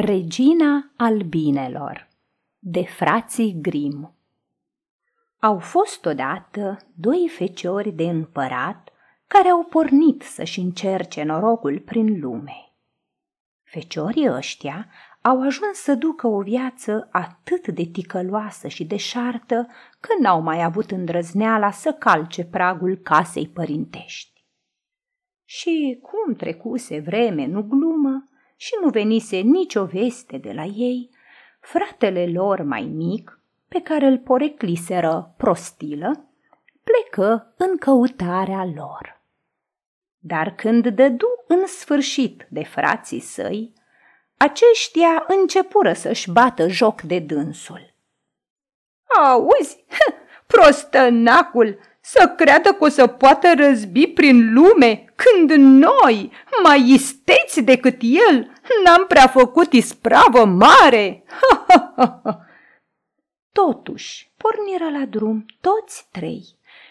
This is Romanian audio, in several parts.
Regina albinelor de frații Grim Au fost odată doi feciori de împărat care au pornit să-și încerce norocul prin lume. Feciorii ăștia au ajuns să ducă o viață atât de ticăloasă și deșartă că n-au mai avut îndrăzneala să calce pragul casei părintești. Și cum trecuse vreme nu glumă și nu venise nicio veste de la ei, fratele lor mai mic, pe care îl porecliseră prostilă, plecă în căutarea lor. Dar când dădu în sfârșit de frații săi, aceștia începură să-și bată joc de dânsul. Auzi, prostănacul, să creadă că o să poată răzbi prin lume când noi, mai isteți decât el, n-am prea făcut ispravă mare. Ha, ha, ha, ha. Totuși, porniră la drum toți trei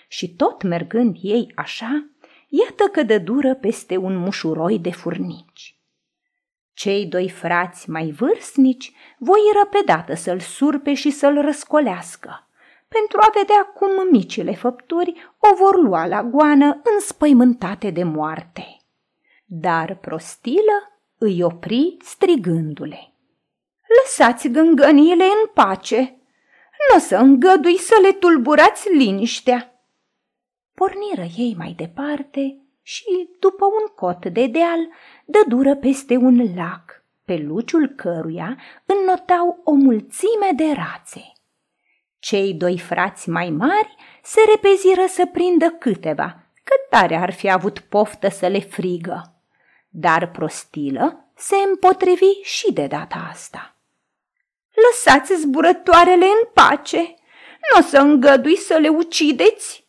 și tot mergând ei așa, iată că dă dură peste un mușuroi de furnici. Cei doi frați mai vârstnici voiră pe dată să-l surpe și să-l răscolească, pentru a vedea cum micile făpturi o vor lua la goană înspăimântate de moarte. Dar prostilă îi opri strigându-le. Lăsați gângăniile în pace, nu o să îngădui să le tulburați liniștea. Porniră ei mai departe și, după un cot de deal, dă dură peste un lac, pe luciul căruia înnotau o mulțime de rațe. Cei doi frați mai mari se repeziră să prindă câteva, cât tare ar fi avut poftă să le frigă. Dar prostilă se împotrivi și de data asta. Lăsați zburătoarele în pace, nu o să îngădui să le ucideți.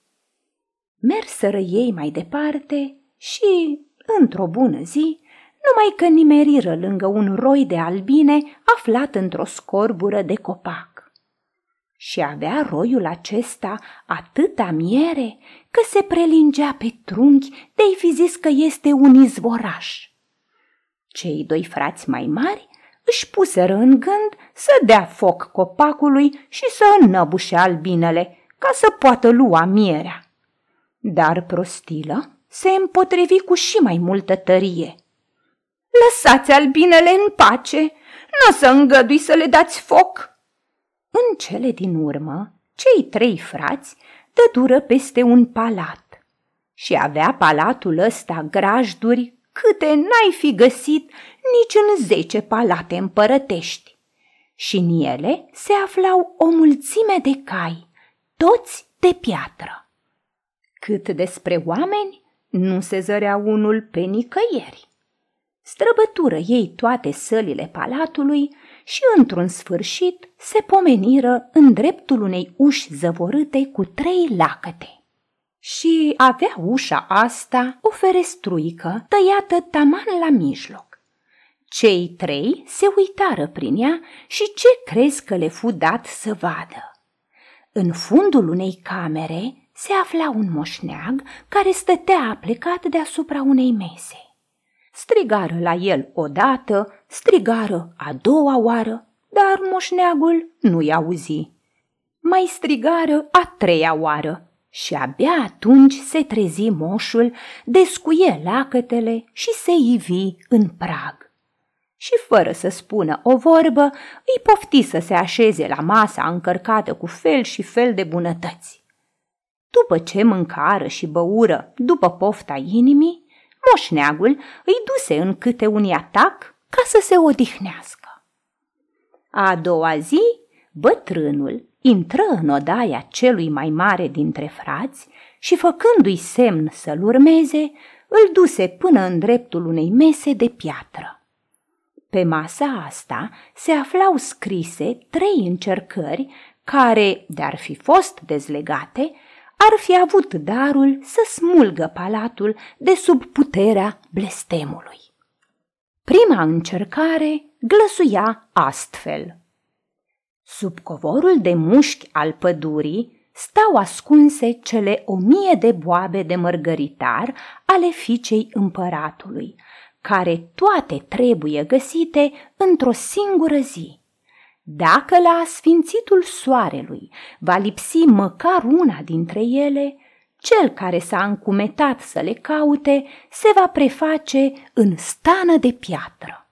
Merseră ei mai departe și, într-o bună zi, numai că nimeriră lângă un roi de albine aflat într-o scorbură de copac. Și avea roiul acesta atâta miere că se prelingea pe trunchi de-i fi zis că este un izvoraș. Cei doi frați mai mari își puseră în gând să dea foc copacului și să înnăbușe albinele ca să poată lua mierea. Dar prostilă se împotrivi cu și mai multă tărie. Lăsați albinele în pace, nu o să îngădui să le dați foc. În cele din urmă, cei trei frați dădură peste un palat și avea palatul ăsta grajduri câte n-ai fi găsit nici în zece palate împărătești. Și în ele se aflau o mulțime de cai, toți de piatră. Cât despre oameni, nu se zărea unul pe nicăieri. Străbătură ei toate sălile palatului și, într-un sfârșit, se pomeniră în dreptul unei uși zăvorâte cu trei lacăte. Și avea ușa asta o ferestruică tăiată taman la mijloc. Cei trei se uitară prin ea și ce crezi că le fu dat să vadă? În fundul unei camere se afla un moșneag care stătea plecat deasupra unei mese. Strigară la el odată, strigară a doua oară, dar moșneagul nu-i auzi. Mai strigară a treia oară și abia atunci se trezi moșul, descuie lacătele și se ivi în prag. Și fără să spună o vorbă, îi pofti să se așeze la masa încărcată cu fel și fel de bunătăți. După ce mâncară și băură după pofta inimii, moșneagul îi duse în câte un atac ca să se odihnească. A doua zi, bătrânul intră în odaia celui mai mare dintre frați și, făcându-i semn să-l urmeze, îl duse până în dreptul unei mese de piatră. Pe masa asta se aflau scrise trei încercări care, de-ar fi fost dezlegate, ar fi avut darul să smulgă palatul de sub puterea blestemului. Prima încercare glăsuia astfel. Sub covorul de mușchi al pădurii stau ascunse cele o mie de boabe de mărgăritar ale fiicei împăratului, care toate trebuie găsite într-o singură zi. Dacă la sfințitul soarelui va lipsi măcar una dintre ele, cel care s-a încumetat să le caute se va preface în stană de piatră.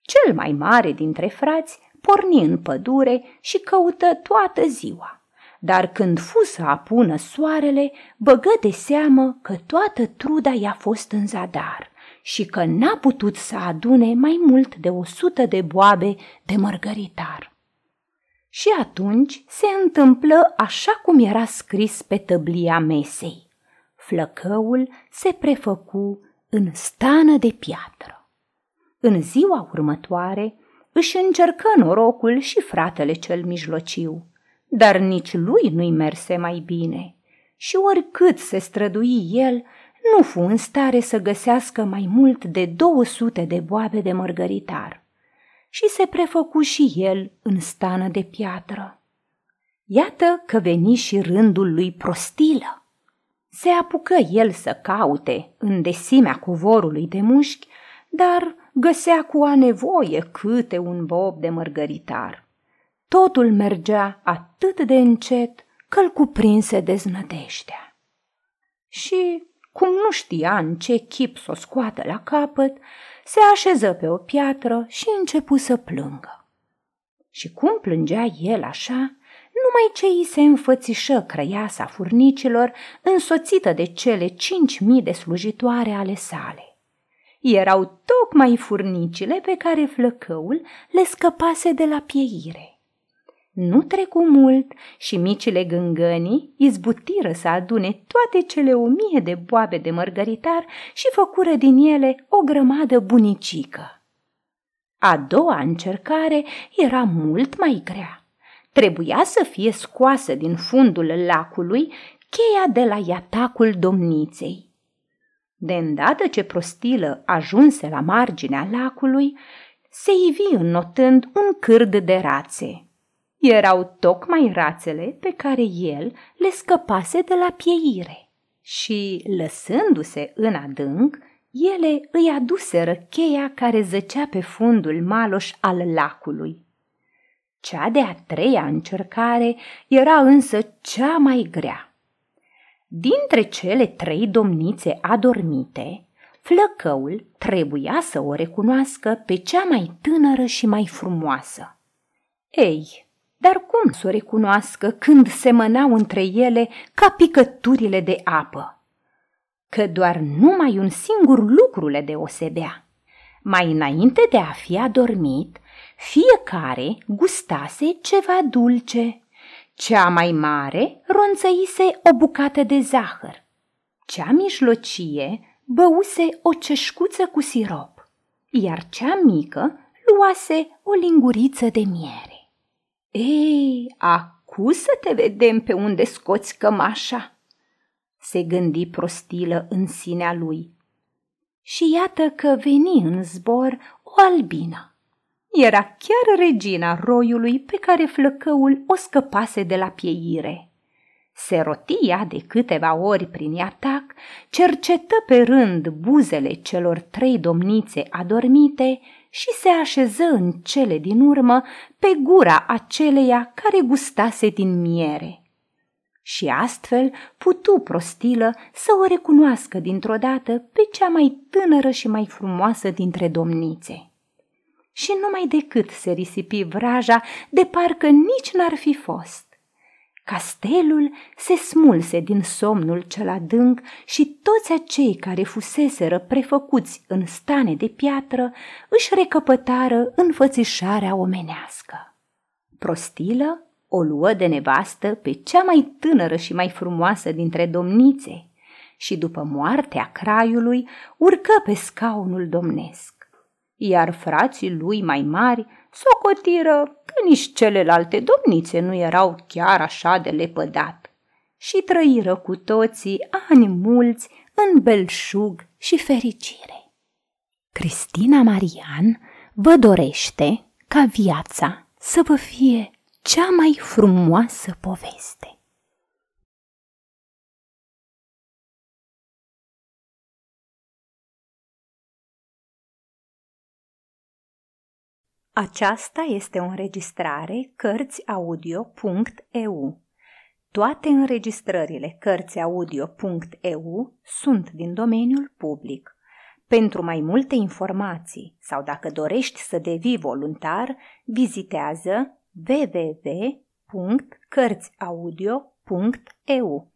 Cel mai mare dintre frați porni în pădure și căută toată ziua. Dar când fu să apună soarele, băgă de seamă că toată truda i-a fost în zadar și că n-a putut să adune mai mult de o sută de boabe de mărgăritar. Și atunci se întâmplă așa cum era scris pe tăblia mesei. Flăcăul se prefăcu în stană de piatră. În ziua următoare își încercă norocul și fratele cel mijlociu, dar nici lui nu-i merse mai bine și oricât se strădui el, nu fu în stare să găsească mai mult de 200 de boabe de mărgăritar și se prefăcu și el în stană de piatră. Iată că veni și rândul lui prostilă. Se apucă el să caute în desimea covorului de mușchi, dar găsea cu a nevoie câte un bob de mărgăritar. Totul mergea atât de încet că-l cuprinse deznădejdea. Și cum nu știa în ce chip să o scoată la capăt, se așeză pe o piatră și începu să plângă. Și cum plângea el așa, numai ce îi se înfățișă crăiasa furnicilor, însoțită de cele cinci mii de slujitoare ale sale. Erau tocmai furnicile pe care flăcăul le scăpase de la pieire. Nu trecu mult și micile gângănii izbutiră să adune toate cele o mie de boabe de mărgăritar și făcură din ele o grămadă bunicică. A doua încercare era mult mai grea. Trebuia să fie scoasă din fundul lacului cheia de la iatacul domniței. De îndată ce prostilă ajunse la marginea lacului, se ivi înnotând un cârd de rațe. Erau tocmai rațele pe care el le scăpase de la pieire și, lăsându-se în adânc, ele îi aduseră cheia care zăcea pe fundul maloș al lacului. Cea de-a treia încercare era însă cea mai grea. Dintre cele trei domnițe adormite, flăcăul trebuia să o recunoască pe cea mai tânără și mai frumoasă. Ei, dar cum să o recunoască când semănau între ele ca picăturile de apă? Că doar numai un singur lucru le deosebea. Mai înainte de a fi adormit, fiecare gustase ceva dulce. Cea mai mare ronțăise o bucată de zahăr. Cea mijlocie băuse o ceșcuță cu sirop, iar cea mică luase o linguriță de miere. Ei, acu să te vedem pe unde scoți cămașa, se gândi prostilă în sinea lui. Și iată că veni în zbor o albină. Era chiar regina roiului pe care flăcăul o scăpase de la pieire. Se rotia de câteva ori prin atac, cercetă pe rând buzele celor trei domnițe adormite și se așeză în cele din urmă pe gura aceleia care gustase din miere. Și astfel putu prostilă să o recunoască dintr-o dată pe cea mai tânără și mai frumoasă dintre domnițe. Și numai decât se risipi vraja de parcă nici n-ar fi fost. Castelul se smulse din somnul cel adânc și toți acei care fuseseră prefăcuți în stane de piatră își recăpătară înfățișarea omenească. Prostilă o luă de nevastă pe cea mai tânără și mai frumoasă dintre domnițe și după moartea craiului urcă pe scaunul domnesc. Iar frații lui mai mari socotiră că nici celelalte domnițe nu erau chiar așa de lepădat și trăiră cu toții ani mulți în belșug și fericire. Cristina Marian vă dorește ca viața să vă fie cea mai frumoasă poveste. Aceasta este o înregistrare Cărțiaudio.eu. Toate înregistrările Cărțiaudio.eu sunt din domeniul public. Pentru mai multe informații sau dacă dorești să devii voluntar, vizitează www.cărțiaudio.eu.